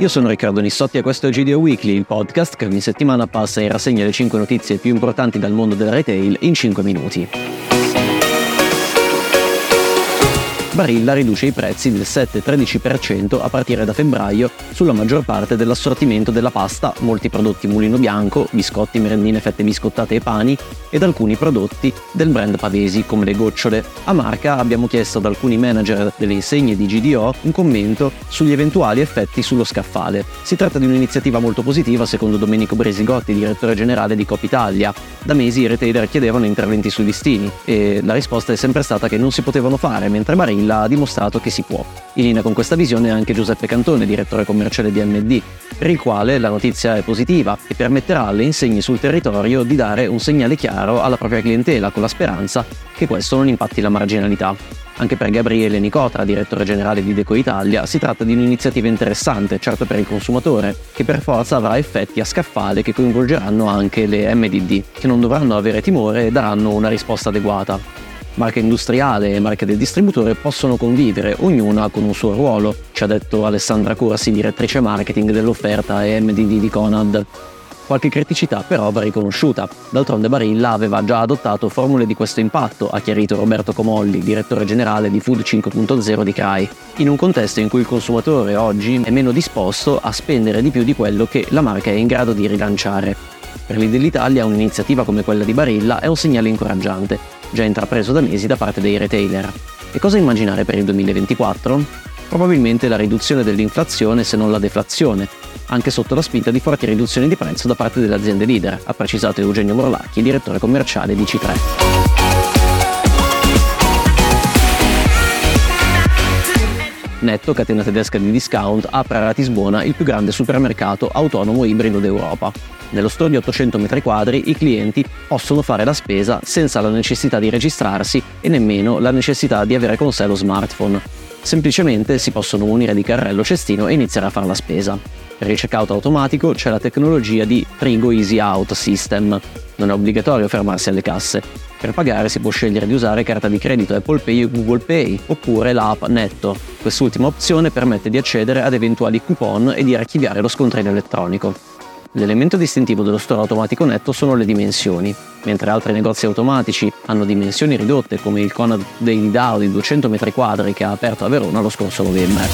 Io sono Riccardo Nissotti e questo è GDO Weekly, il podcast che ogni settimana passa in rassegna le 5 notizie più importanti dal mondo del retail in 5 minuti. Barilla riduce i prezzi del 7-13% a partire da febbraio sulla maggior parte dell'assortimento della pasta, molti prodotti mulino bianco, biscotti, merendine, fette biscottate e pani ed alcuni prodotti del brand Pavesi come le gocciole. A Marca abbiamo chiesto ad alcuni manager delle insegne di GDO un commento sugli eventuali effetti sullo scaffale. Si tratta di un'iniziativa molto positiva secondo Domenico Bresigotti, direttore generale di Cop Italia. Da mesi i retailer chiedevano interventi sui listini e la risposta è sempre stata che non si potevano fare, mentre Barilla Barilla ha dimostrato che si può. In linea con questa visione anche Giuseppe Cantone, direttore commerciale di MD, per il quale la notizia è positiva e permetterà alle insegne sul territorio di dare un segnale chiaro alla propria clientela con la speranza che questo non impatti la marginalità. Anche per Gabriele Nicotra, direttore generale di Deco Italia, si tratta di un'iniziativa interessante, certo per il consumatore, che per forza avrà effetti a scaffale che coinvolgeranno anche le MDD, che non dovranno avere timore e daranno una risposta adeguata marca industriale e marca del distributore possono convivere, ognuna con un suo ruolo, ci ha detto Alessandra Corsi, direttrice marketing dell'offerta e MDD di Conad. Qualche criticità però va riconosciuta. D'altronde Barilla aveva già adottato formule di questo impatto, ha chiarito Roberto Comolli, direttore generale di Food 5.0 di CRAI, in un contesto in cui il consumatore oggi è meno disposto a spendere di più di quello che la marca è in grado di rilanciare. Per l'Idea Italia un'iniziativa come quella di Barilla è un segnale incoraggiante, già intrapreso da mesi da parte dei retailer. E cosa immaginare per il 2024? Probabilmente la riduzione dell'inflazione se non la deflazione, anche sotto la spinta di forti riduzioni di prezzo da parte delle aziende leader, ha precisato Eugenio Morlacchi, direttore commerciale di C3. Netto, catena tedesca di discount, apre a Ratisbona il più grande supermercato autonomo ibrido d'Europa. Nello store di 800 m2 i clienti possono fare la spesa senza la necessità di registrarsi e nemmeno la necessità di avere con sé lo smartphone. Semplicemente si possono munire di carrello cestino e iniziare a fare la spesa. Per il checkout automatico c'è la tecnologia di Trigo Easy Out System. Non è obbligatorio fermarsi alle casse. Per pagare si può scegliere di usare carta di credito Apple Pay o Google Pay, oppure l'app Netto. Quest'ultima opzione permette di accedere ad eventuali coupon e di archiviare lo scontrino elettronico. L'elemento distintivo dello store automatico netto sono le dimensioni, mentre altri negozi automatici hanno dimensioni ridotte come il Conad Daily Dow di 200 m2 che ha aperto a Verona lo scorso novembre.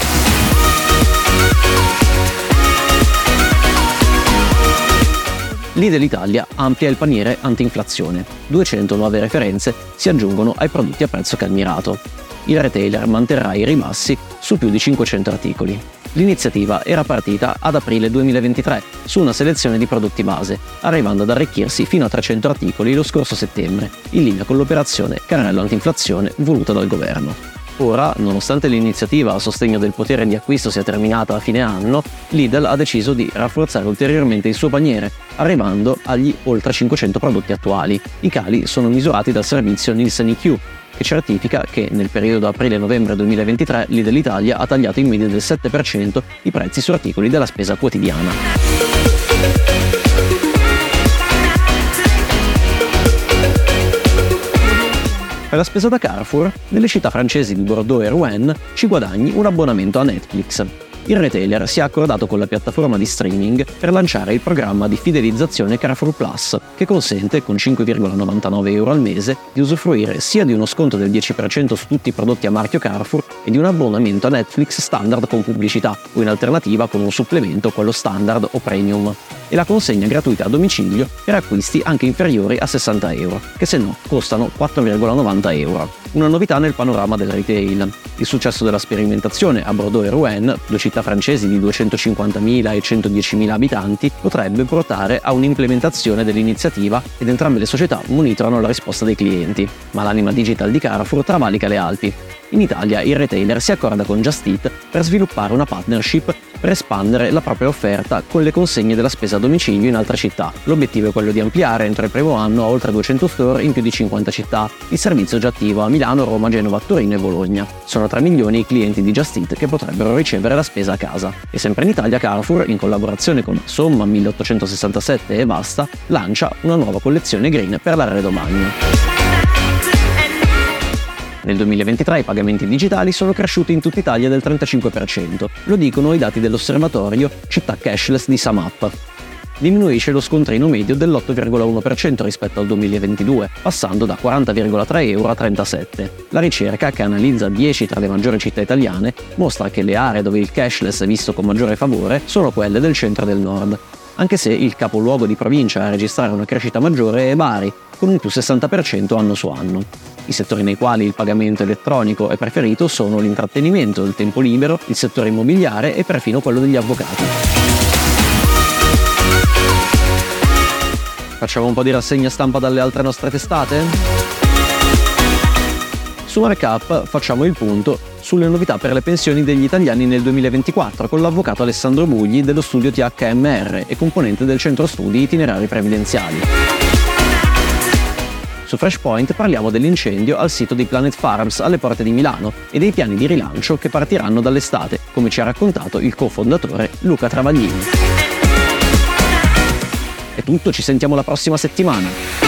Lidl Italia amplia il paniere anti-inflazione. 200 nuove referenze si aggiungono ai prodotti a prezzo calmirato. Il retailer manterrà i rimassi su più di 500 articoli. L'iniziativa era partita ad aprile 2023 su una selezione di prodotti base, arrivando ad arricchirsi fino a 300 articoli lo scorso settembre, in linea con l'operazione Carrello Antinflazione voluta dal governo. Ora, nonostante l'iniziativa a sostegno del potere di acquisto sia terminata a fine anno, Lidl ha deciso di rafforzare ulteriormente il suo paniere, arrivando agli oltre 500 prodotti attuali. I cali sono misurati dal servizio Nielsen IQ, che certifica che nel periodo aprile-novembre 2023 Lidl Italia ha tagliato in media del 7% i prezzi su articoli della spesa quotidiana. Per la spesa da Carrefour, nelle città francesi di Bordeaux e Rouen ci guadagni un abbonamento a Netflix il retailer si è accordato con la piattaforma di streaming per lanciare il programma di fidelizzazione Carrefour Plus, che consente con 5,99 euro al mese di usufruire sia di uno sconto del 10% su tutti i prodotti a marchio Carrefour e di un abbonamento a Netflix standard con pubblicità o in alternativa con un supplemento quello standard o premium e la consegna gratuita a domicilio per acquisti anche inferiori a 60 euro, che se no costano 4,90 euro. Una novità nel panorama del retail. Il successo della sperimentazione a Bordeaux e Rouen, due città francesi di 250.000 e 110.000 abitanti, potrebbe portare a un'implementazione dell'iniziativa ed entrambe le società monitorano la risposta dei clienti. Ma l'anima digital di Carrefour travalica le Alpi. In Italia il retailer si accorda con Just Eat per sviluppare una partnership per espandere la propria offerta con le consegne della spesa a domicilio in altre città. L'obiettivo è quello di ampliare entro il primo anno a oltre 200 store in più di 50 città. Il servizio già attivo a Milano, Roma, Genova, Torino e Bologna. Sono 3 milioni i clienti di Just Eat che potrebbero ricevere la spesa a casa. E sempre in Italia Carrefour, in collaborazione con Somma 1867 e Basta, lancia una nuova collezione green per l'arredo magno. Nel 2023 i pagamenti digitali sono cresciuti in tutta Italia del 35%, lo dicono i dati dell'osservatorio Città Cashless di Samap diminuisce lo scontrino medio dell'8,1% rispetto al 2022, passando da 40,3 euro a 37. La ricerca, che analizza 10 tra le maggiori città italiane, mostra che le aree dove il cashless è visto con maggiore favore sono quelle del centro e del nord, anche se il capoluogo di provincia a registrare una crescita maggiore è Bari, con un più 60% anno su anno. I settori nei quali il pagamento elettronico è preferito sono l'intrattenimento, il tempo libero, il settore immobiliare e perfino quello degli avvocati. Facciamo un po' di rassegna stampa dalle altre nostre testate? Su Markup facciamo il punto sulle novità per le pensioni degli italiani nel 2024 con l'avvocato Alessandro Bugli dello studio THMR e componente del centro studi itinerari previdenziali. Su Freshpoint parliamo dell'incendio al sito di Planet Farms alle porte di Milano e dei piani di rilancio che partiranno dall'estate, come ci ha raccontato il cofondatore Luca Travaglini tutto, ci sentiamo la prossima settimana.